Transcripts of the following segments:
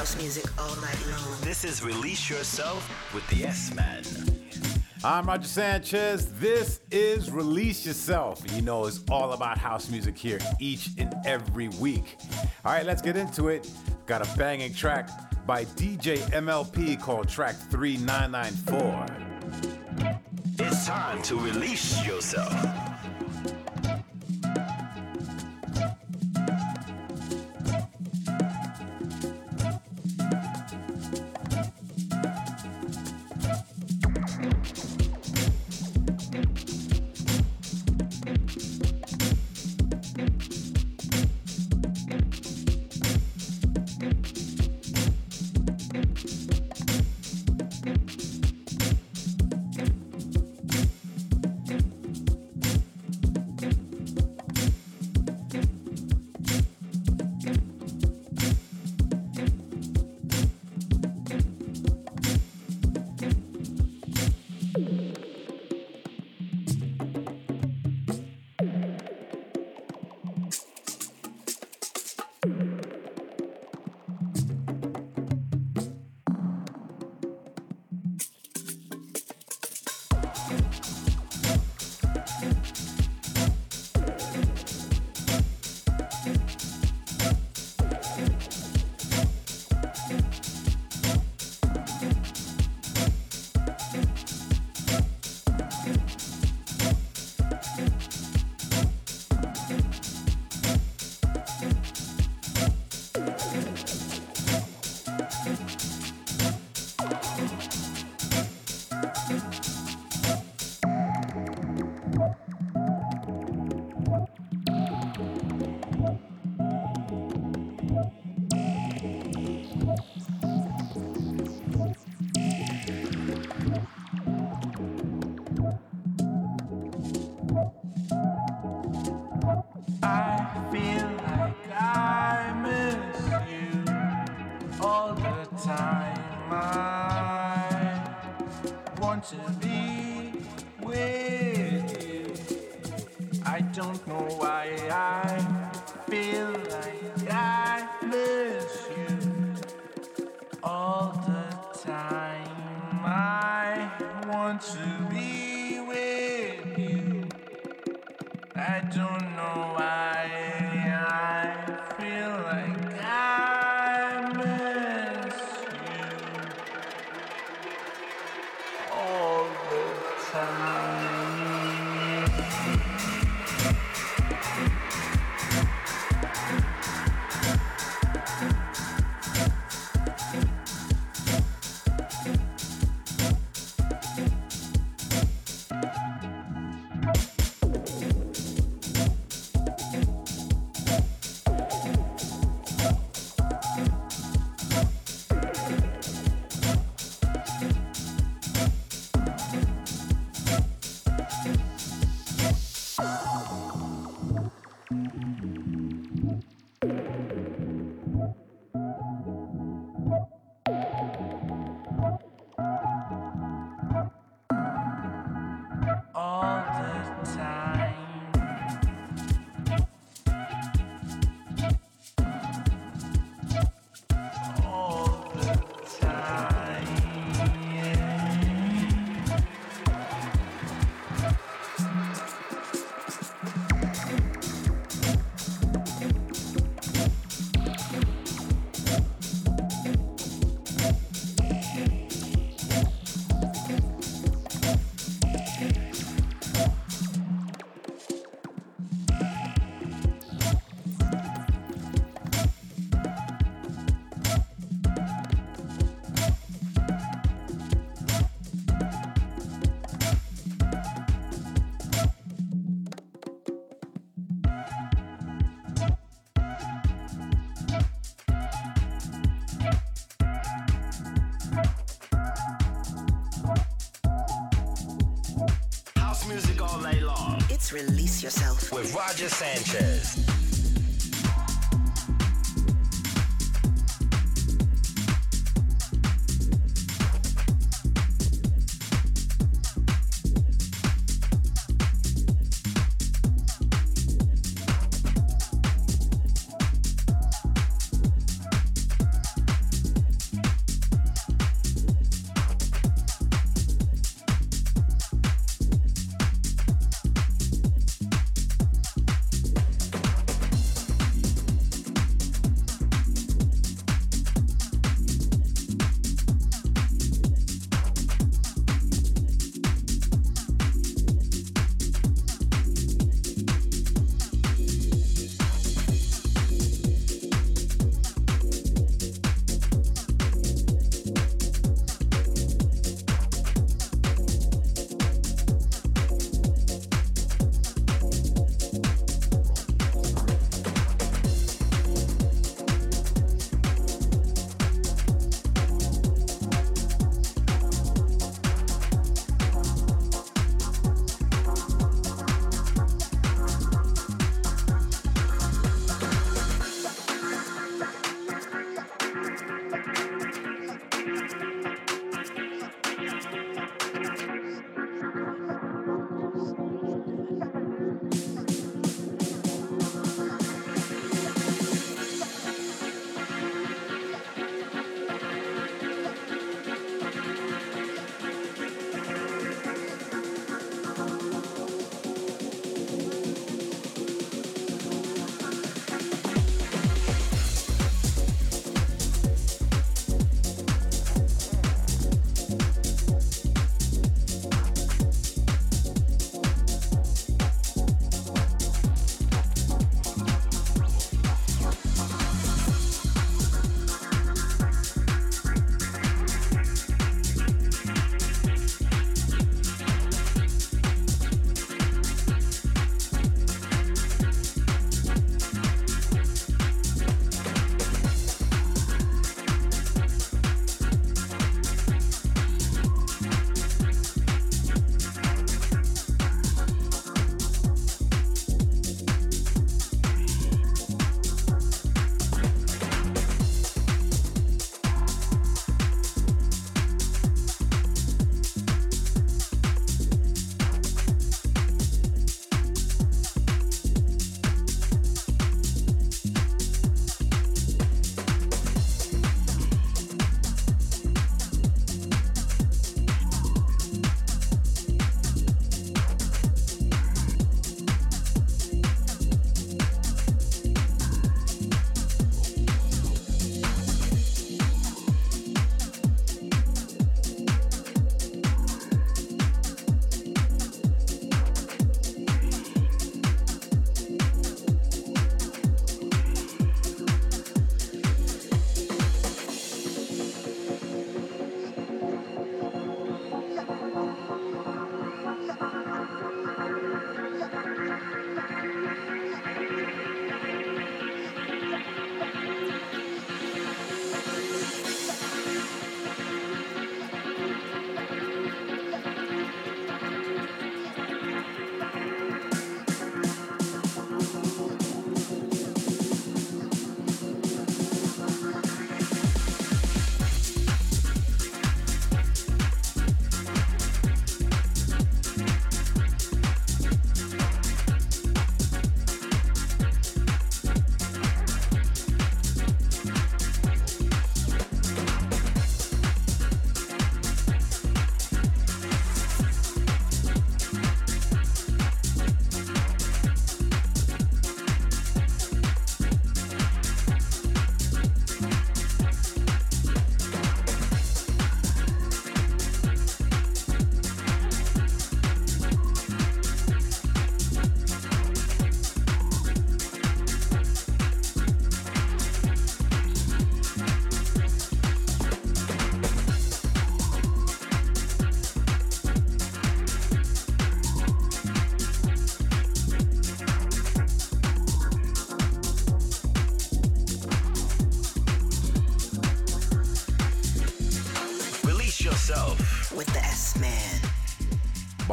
house music all night long. This is Release Yourself with the S Man. I'm Roger Sanchez. This is Release Yourself. You know, it's all about house music here each and every week. All right, let's get into it. Got a banging track by DJ MLP called track 3994. It's time to release yourself. Roger Sanchez.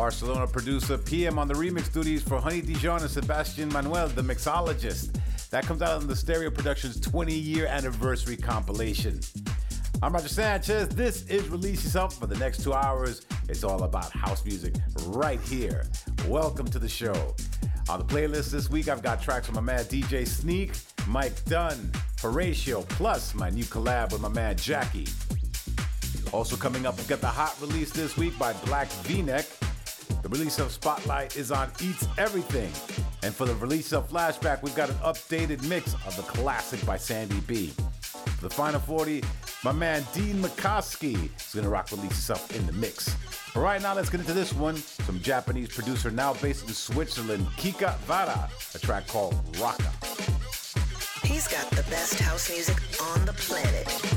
Barcelona producer PM on the remix duties for Honey Dijon and Sebastian Manuel, the mixologist. That comes out on the Stereo Productions 20 year anniversary compilation. I'm Roger Sanchez. This is Release Yourself. For the next two hours, it's all about house music right here. Welcome to the show. On the playlist this week, I've got tracks from my man DJ Sneak, Mike Dunn, Horatio, plus my new collab with my man Jackie. Also coming up, we've got the hot release this week by Black V-Neck. The release of Spotlight is on Eats Everything. And for the release of Flashback, we've got an updated mix of the classic by Sandy B. For the final 40, my man Dean McCoskey is gonna rock release himself in the mix. But right now, let's get into this one from Japanese producer now based in Switzerland, Kika Vara, a track called Raka. He's got the best house music on the planet.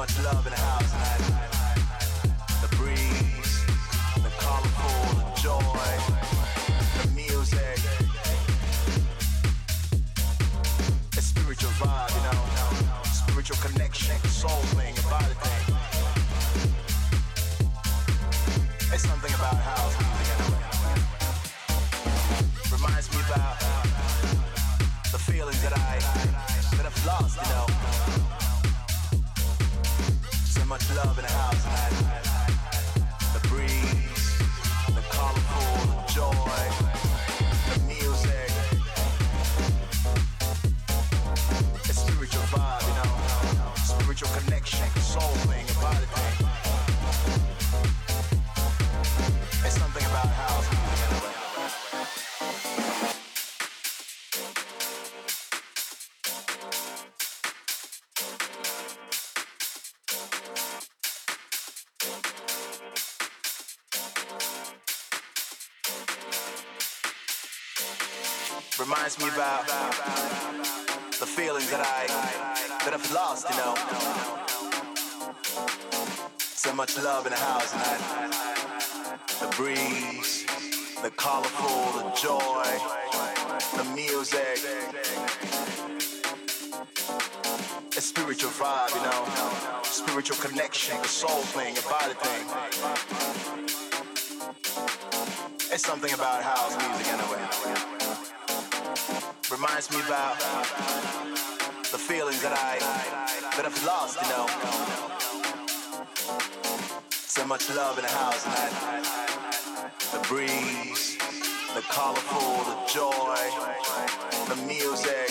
Much love in the house, I, the breeze, the colorful, the joy, the music, a spiritual vibe, you know, spiritual connection, soul thing, a body thing. It's something about house lost, you know. So much love in the house, I, the breeze, the colorful, the joy, the music, a spiritual vibe, you know, spiritual connection, a soul thing, a body thing. It's something about house music anyway reminds me about the feelings that I that I've lost, you know. So much love in the house, and the breeze, the colorful, the joy, the music,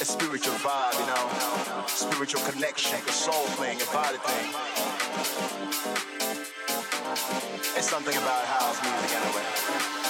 a spiritual vibe, you know, spiritual connection, a soul thing, a body thing. It's something about house music anyway.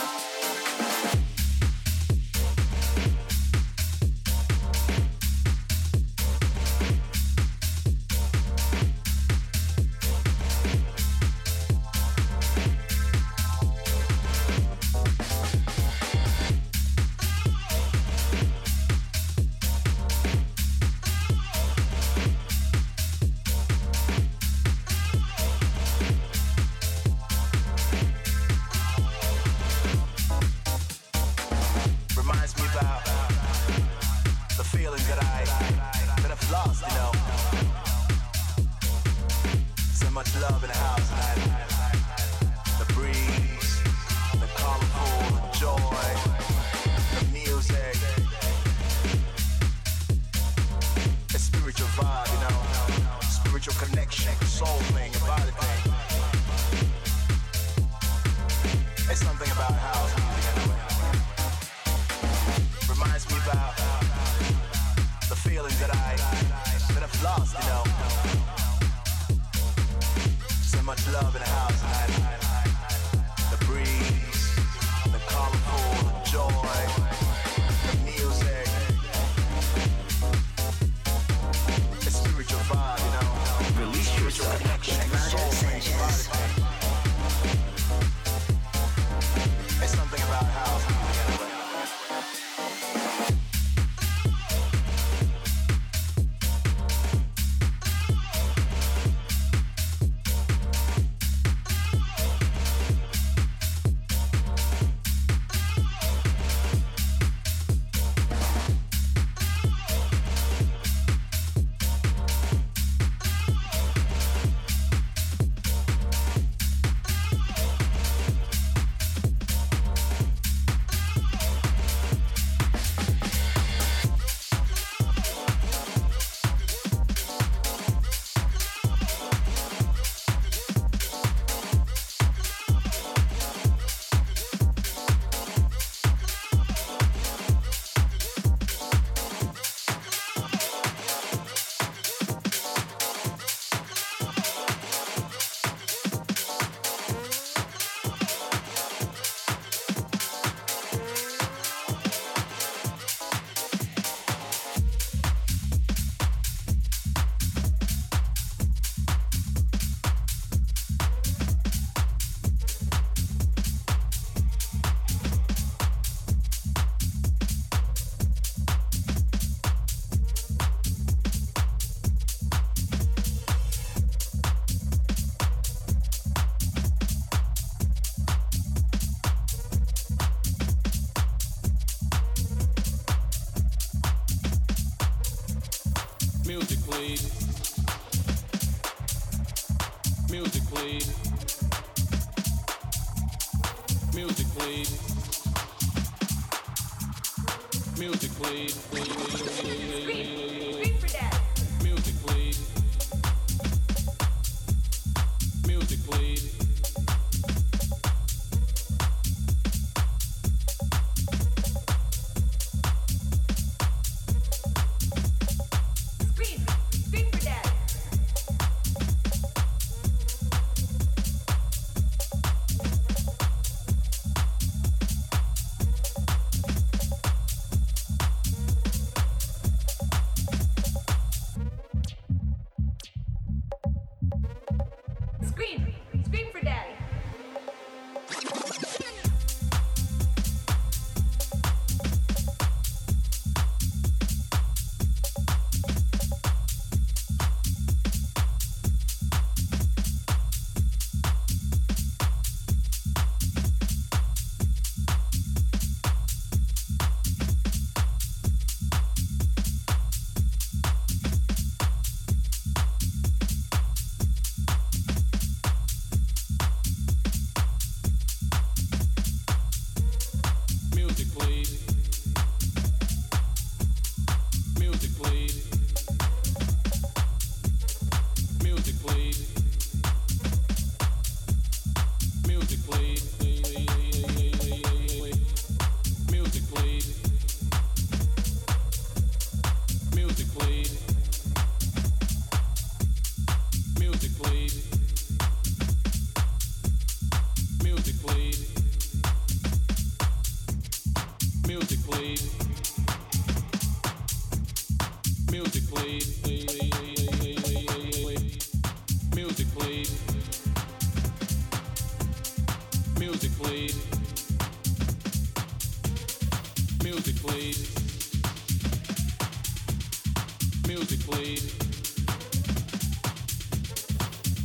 Music, please.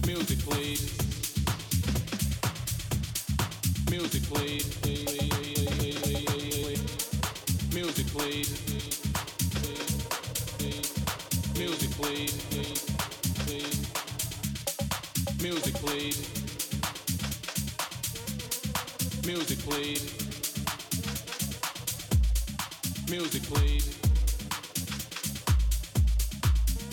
Music, please. Music, please. Music, please. Music, please. Music, please. Music, please. Music, please.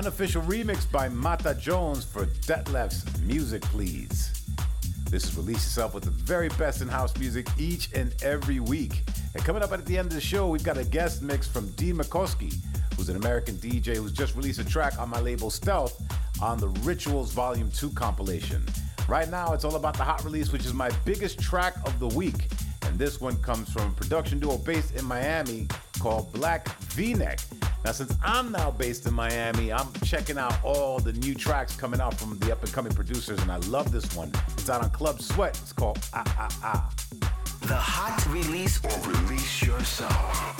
unofficial remix by Mata Jones for Detlef's Music Please. This is Release Yourself with the very best in house music each and every week. And coming up at the end of the show, we've got a guest mix from D. McCoskey, who's an American DJ who's just released a track on my label Stealth on the Rituals Volume 2 compilation. Right now, it's all about the hot release, which is my biggest track of the week. And this one comes from a production duo based in Miami called Black V-Neck. Now, since I'm now based in Miami, I'm checking out all the new tracks coming out from the up and coming producers, and I love this one. It's out on Club Sweat. It's called Ah Ah Ah. The hot release or release yourself.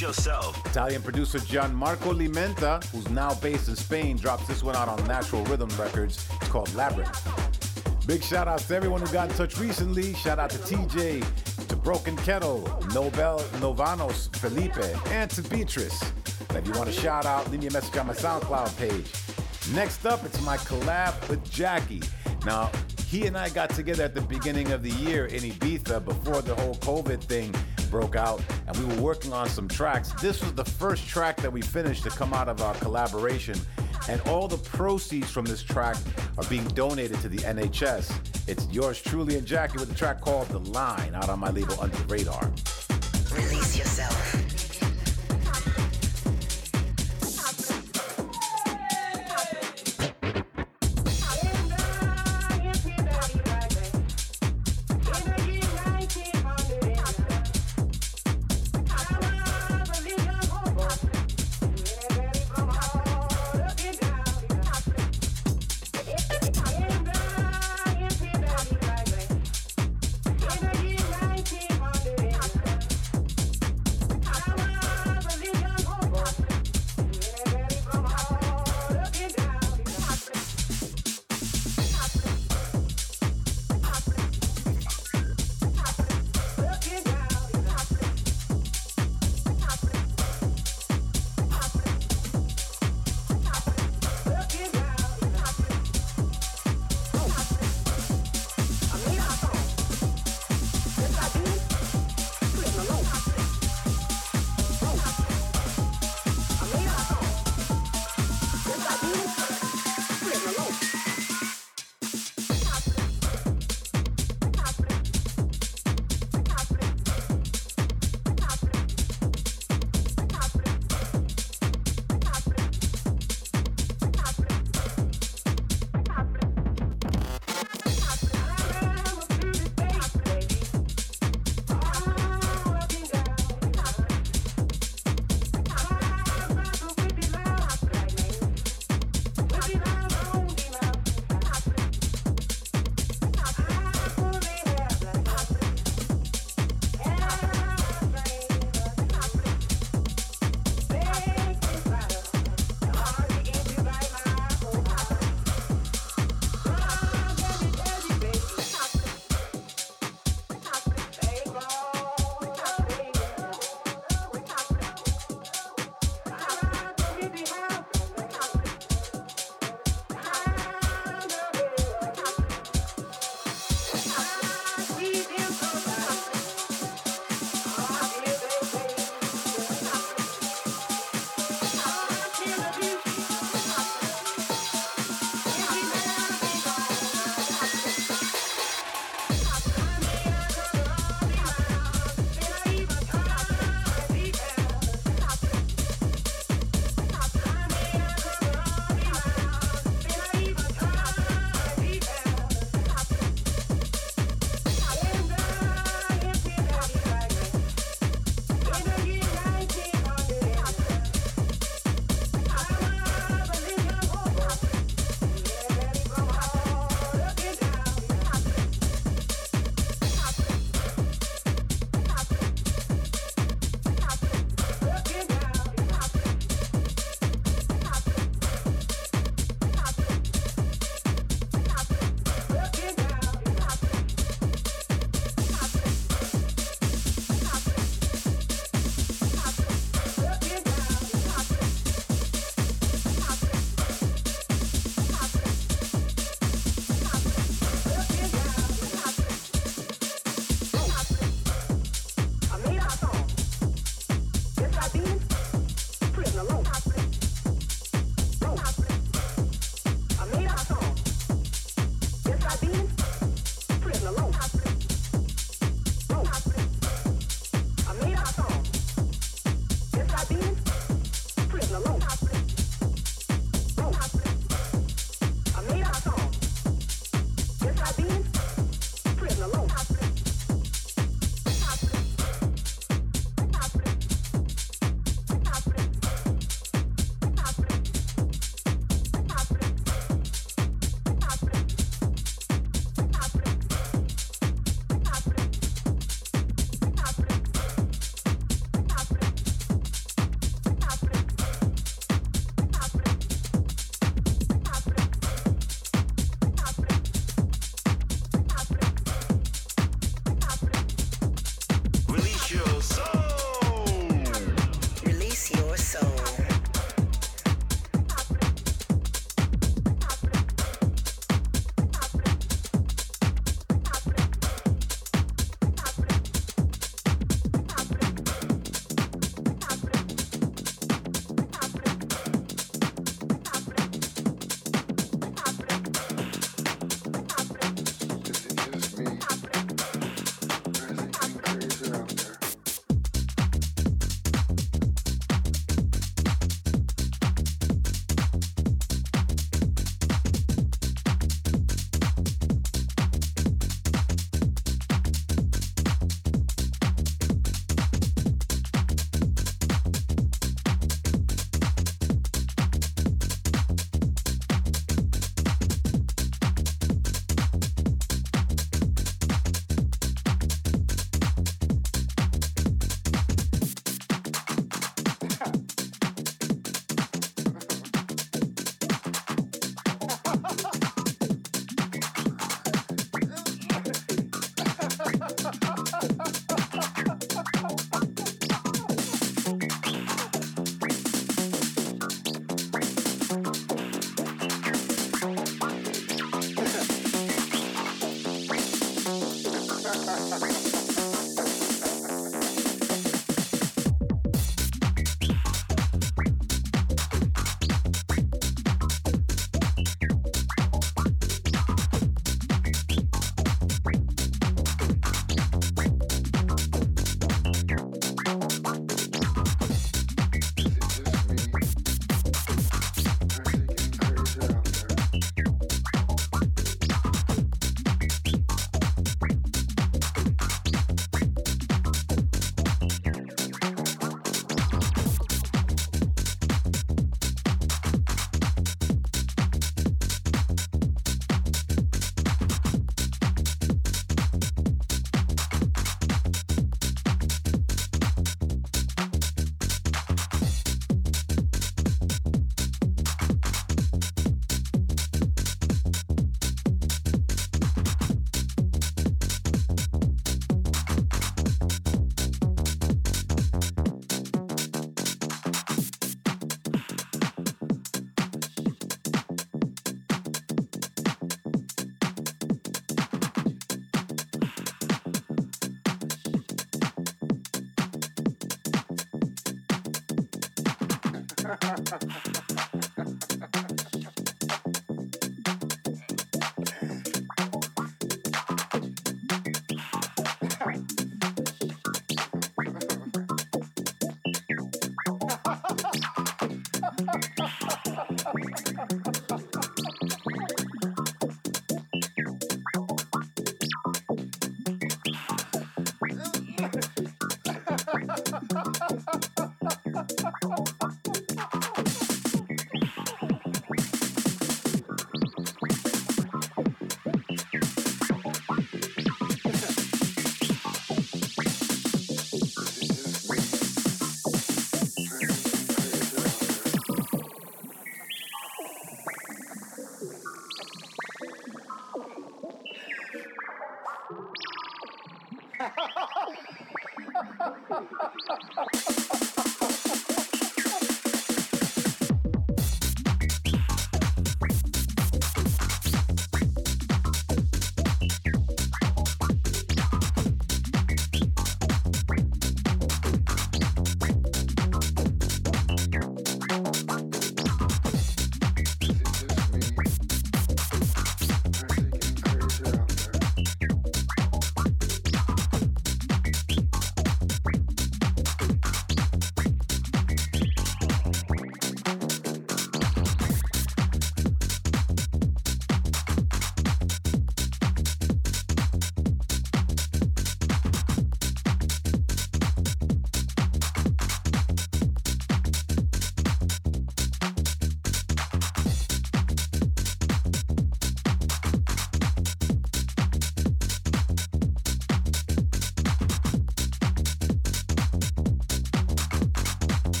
Yourself. Italian producer Gianmarco Limenta, who's now based in Spain, drops this one out on Natural Rhythm Records. It's called Labyrinth. Big shout out to everyone who got in touch recently. Shout out to TJ, to Broken Kettle, Nobel Novanos, Felipe, and to Beatrice. If you want a shout out, leave me a message on my SoundCloud page. Next up, it's my collab with Jackie. Now, he and I got together at the beginning of the year in Ibiza before the whole COVID thing broke out, and we were working on some tracks. This was the first track that we finished to come out of our collaboration, and all the proceeds from this track are being donated to the NHS. It's yours truly and Jackie with a track called The Line out on my label Under the Radar.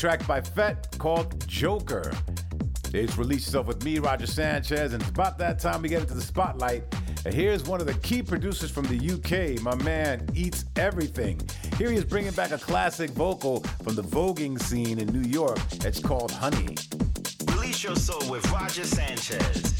Track by Fett called Joker. It's released yourself with me, Roger Sanchez, and it's about that time we get into the spotlight. And here's one of the key producers from the UK, my man Eats Everything. Here he is bringing back a classic vocal from the voguing scene in New York. It's called Honey. Release your soul with Roger Sanchez.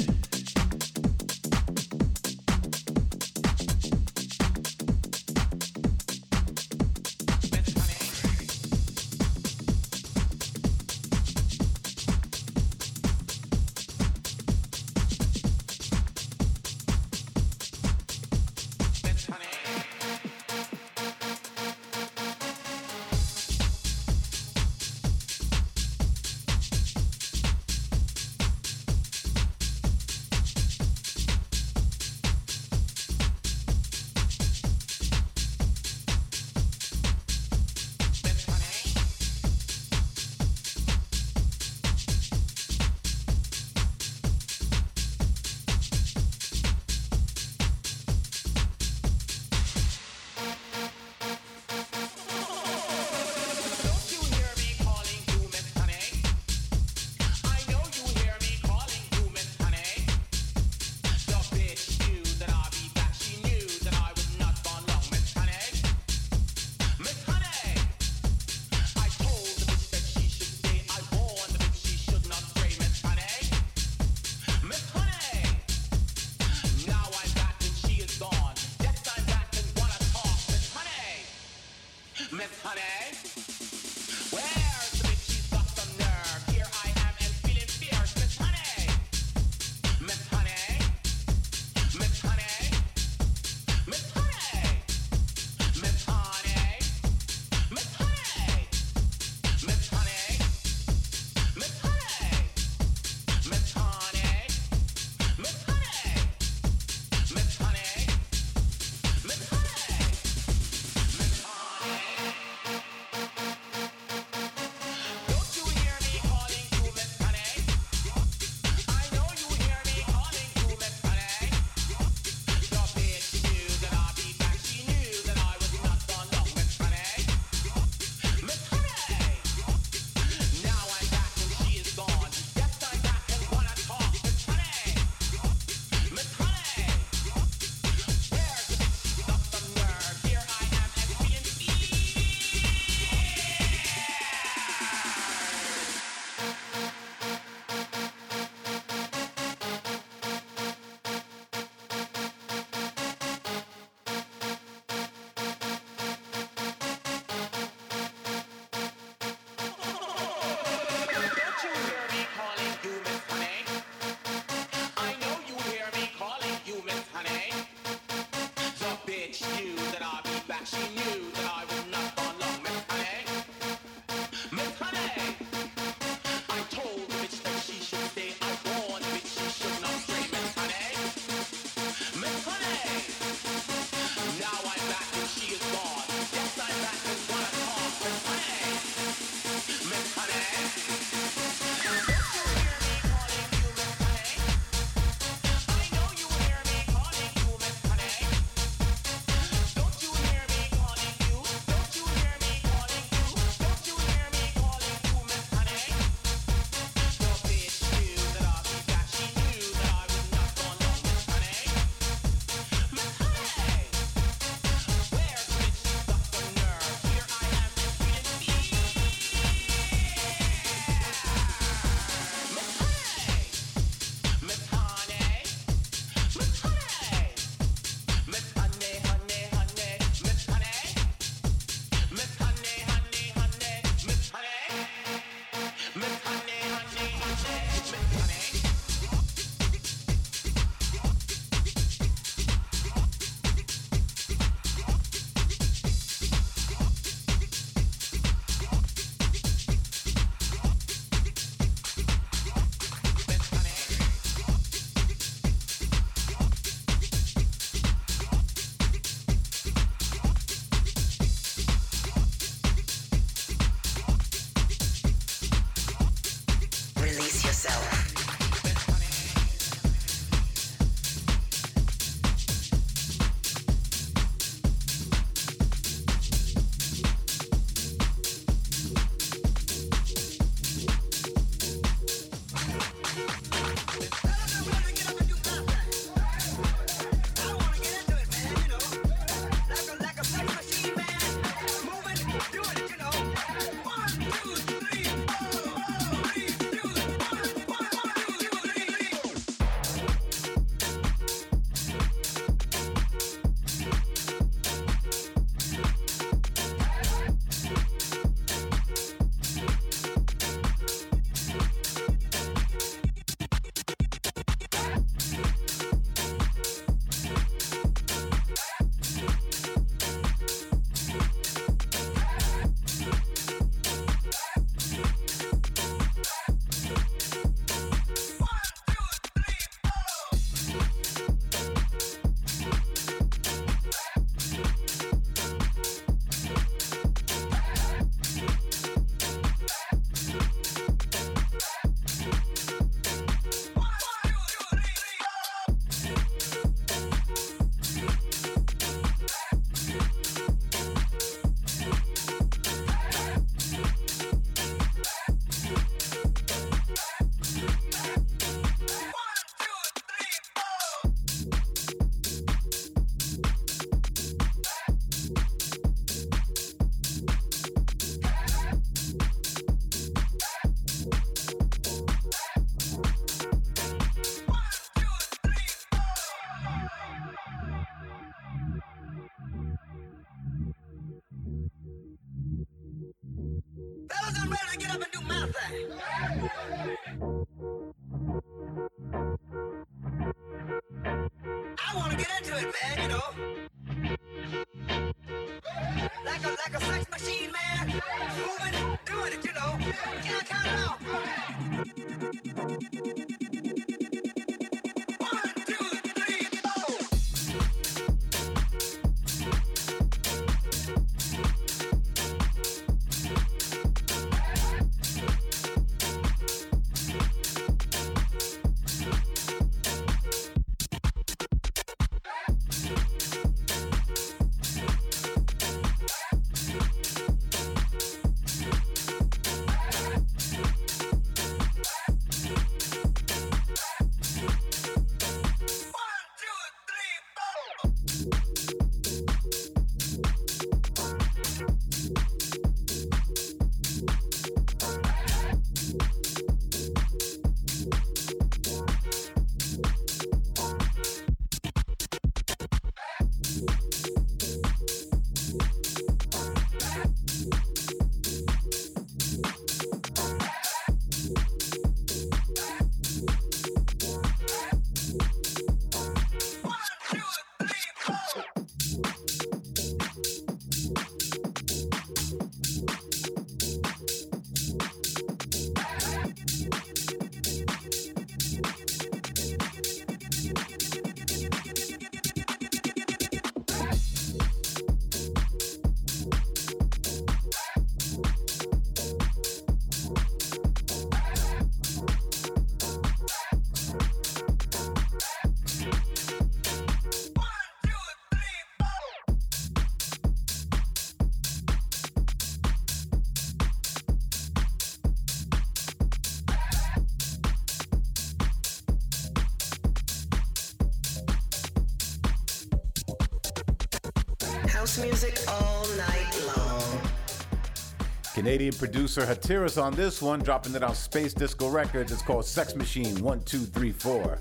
Canadian producer Hatiras on this one, dropping it on Space Disco Records. It's called Sex Machine 1234.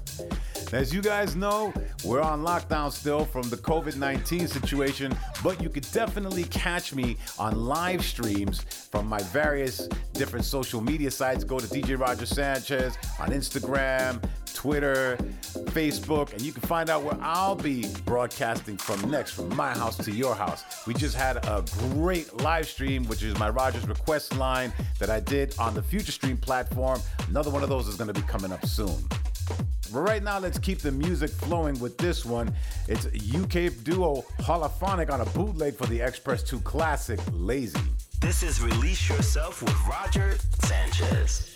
As you guys know, we're on lockdown still from the COVID 19 situation, but you could definitely catch me on live streams from my various different social media sites. Go to DJ Roger Sanchez on Instagram, Twitter, Facebook, and you can find out where I'll be broadcasting from next, from my house to your house. We just had a great live stream, which is my Rogers request line that I did on the Future Stream platform. Another one of those is going to be coming up soon. But right now, let's keep the music flowing with this one. It's UK duo Hollaphonic on a bootleg for the X-Press 2 classic, Lazy. This is Release Yourself with Roger Sanchez.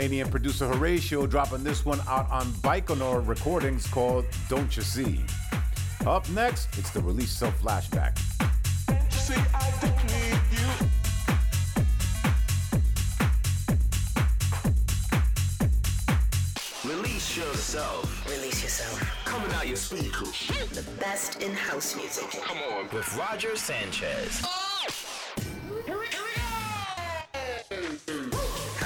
Romanian producer Horatio dropping this one out on Baikonur Recordings called Don't You See. Up next, it's the release of flashback. You. Release yourself. Release yourself. Coming out your speaker. The best in house music. Come on. With Roger Sanchez. Oh.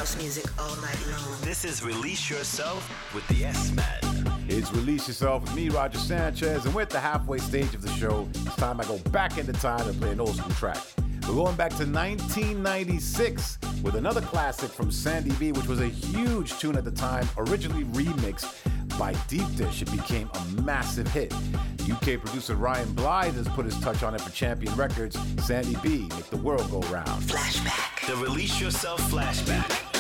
house music all night long. This is Release Yourself with the S Man. It's Release Yourself with me, Roger Sanchez, and we're at the halfway stage of the show. It's time I go back into time and play an old school track. We're going back to 1996 with another classic from Sandy B, which was a huge tune at the time, originally remixed by Deep Dish. It became a massive hit. UK producer Ryan Blyth has put his touch on it for Champion Records. Sandy B, Make the World Go Round. Flashback. The Release Yourself Flashback.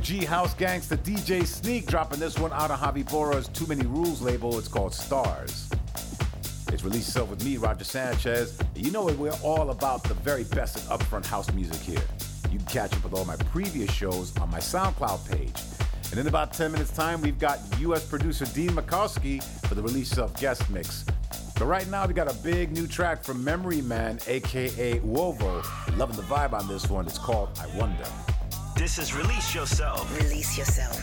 OG house gangster DJ Sneak dropping this one out of Javi Bora's Too Many Rules label. It's called Stars. It's released itself with me, Roger Sanchez. You know? We're all about the very best in upfront house music here. You can catch up with all my previous shows on my SoundCloud page. And in about 10 minutes' time, we've got US producer Dean Mikowski for the release of Guest Mix. But right now, we got a big new track from Memory Man, aka Wovo. Loving the vibe on this one. It's called I Wonder. This is Release Yourself. Release yourself.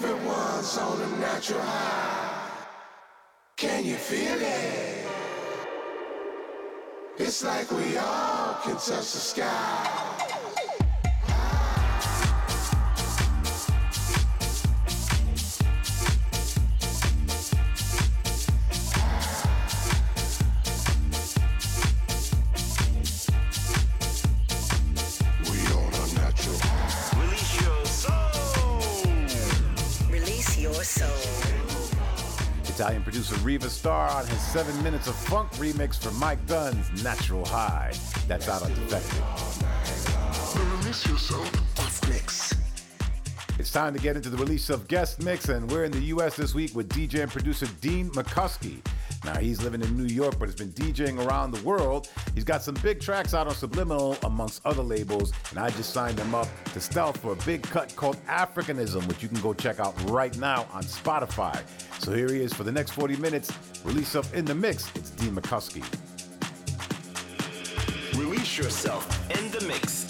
Everyone's on a natural high. Can you feel it? It's like we all can touch the sky. Riva Starr on his seven minutes of funk remix for Mike Dunn's Natural High. That's out on Defected. Guest mix. It's time to get into the release of Guest Mix, and we're in the US this week with DJ and producer Dean McCuskey. Now, he's living in New York, but has been DJing around the world. He's got some big tracks out on Subliminal, amongst other labels, and I just signed him up to Stealth for a big cut called Africanism, which you can go check out right now on Spotify. So here he is for the next 40 minutes. Release up In the Mix, it's Dean McCuskey. Release yourself in the mix.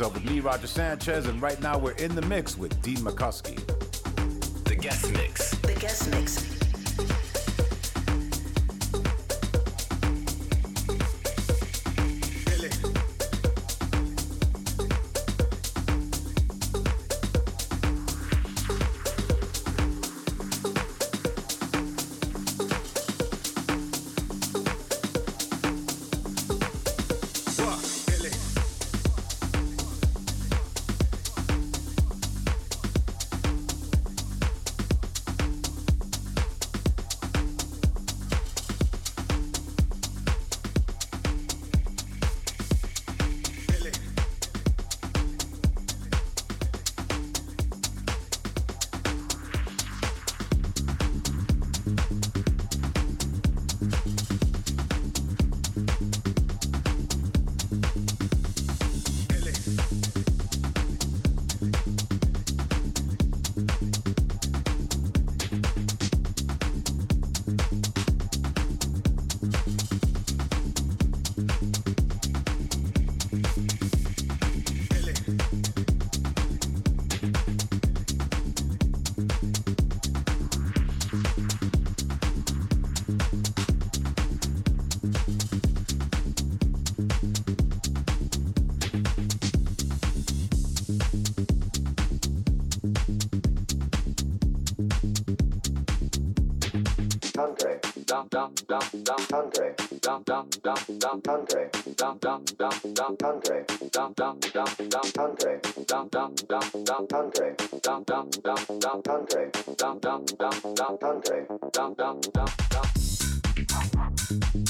Yourself with me, Roger Sanchez, and right now we're in the mix with Dean McCuskey. Country. Country.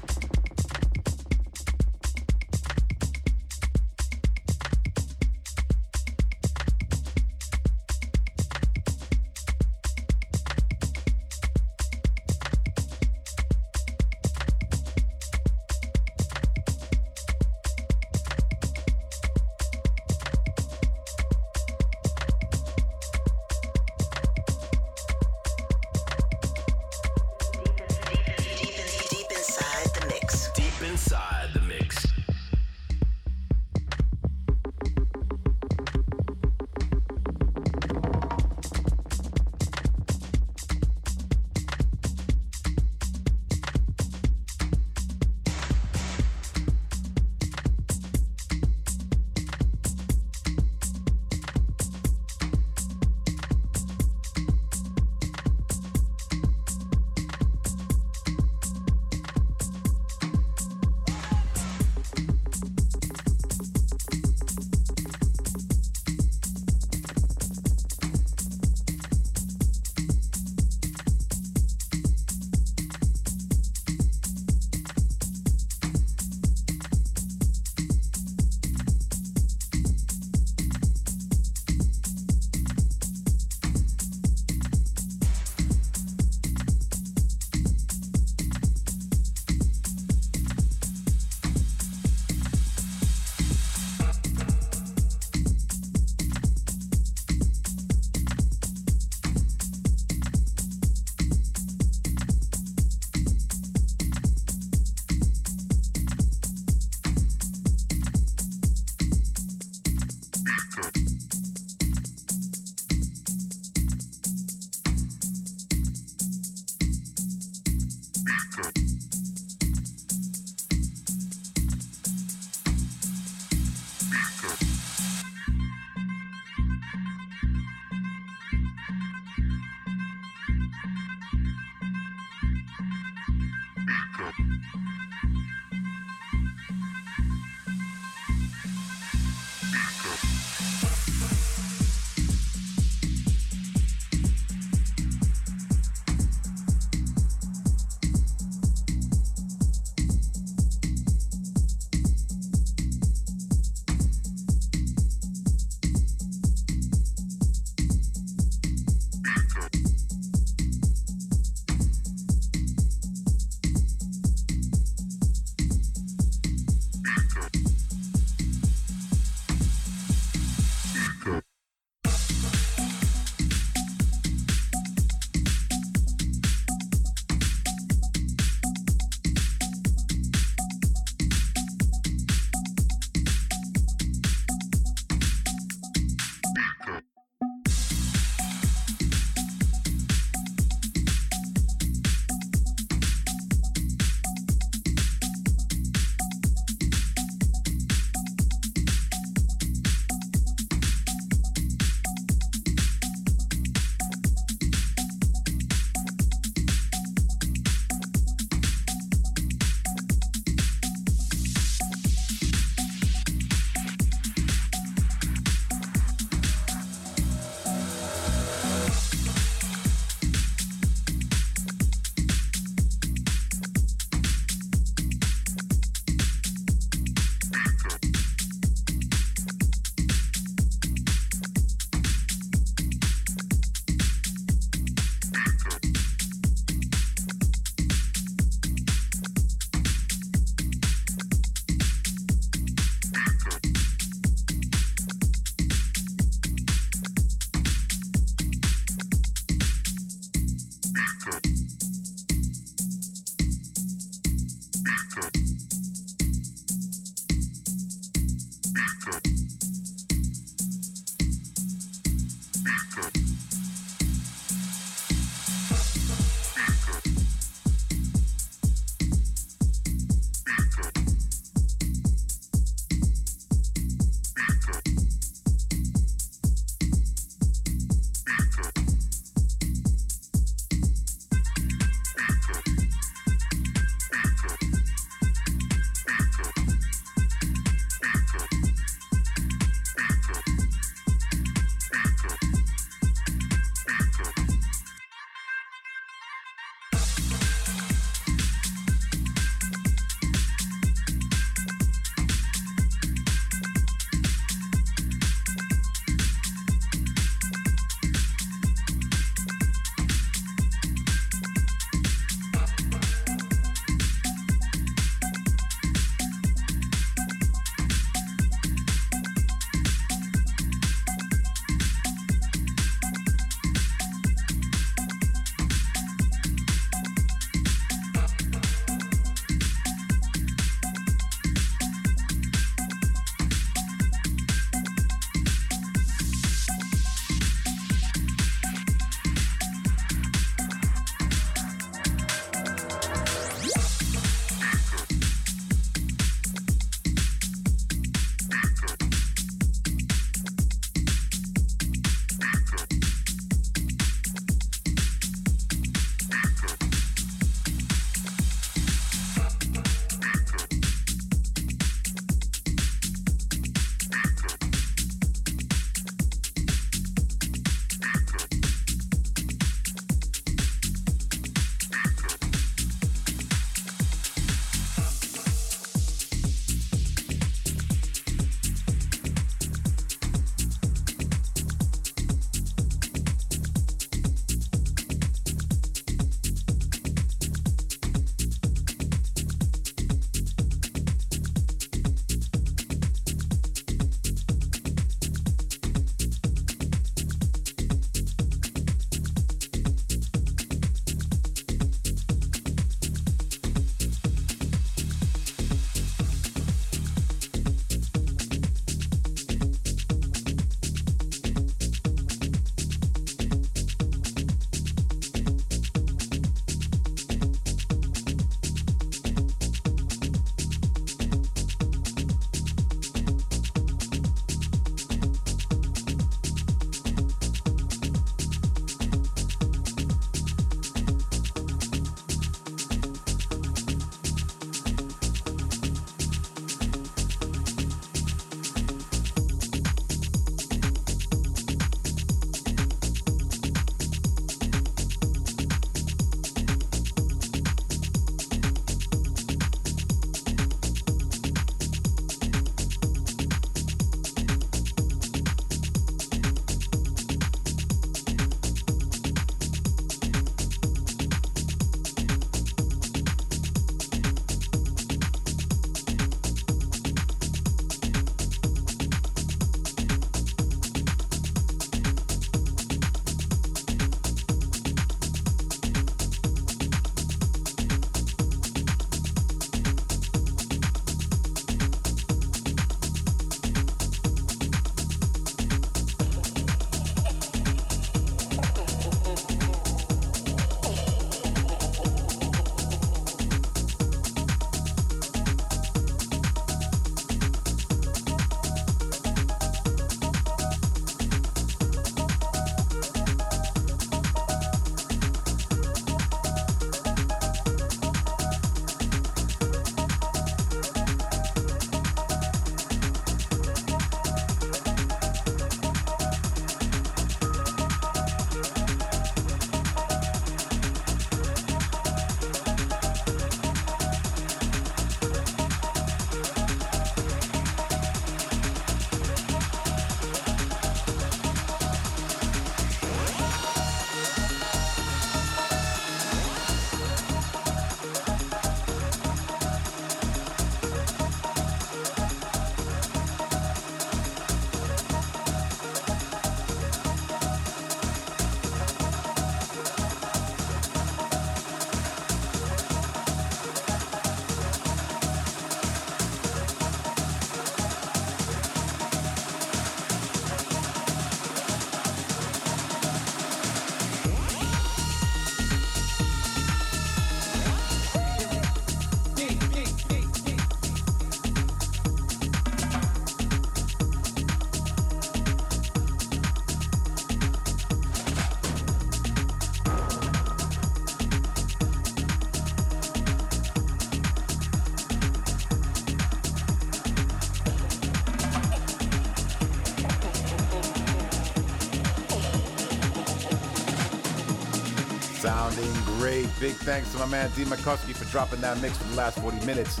Big thanks to my man D. McCuskey for dropping that mix for the last 40 minutes.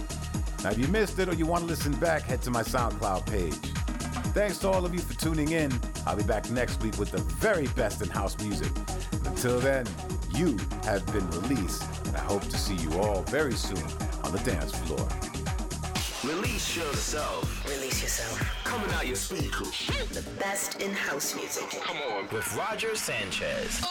Now, if you missed it or you want to listen back, head to my SoundCloud page. Thanks to all of you for tuning in. I'll be back next week with the very best in house music. Until then, you have been released, and I hope to see you all very soon on the dance floor. Release yourself. Release yourself. Coming out your speakers. The best in house music. Come on. With Roger Sanchez.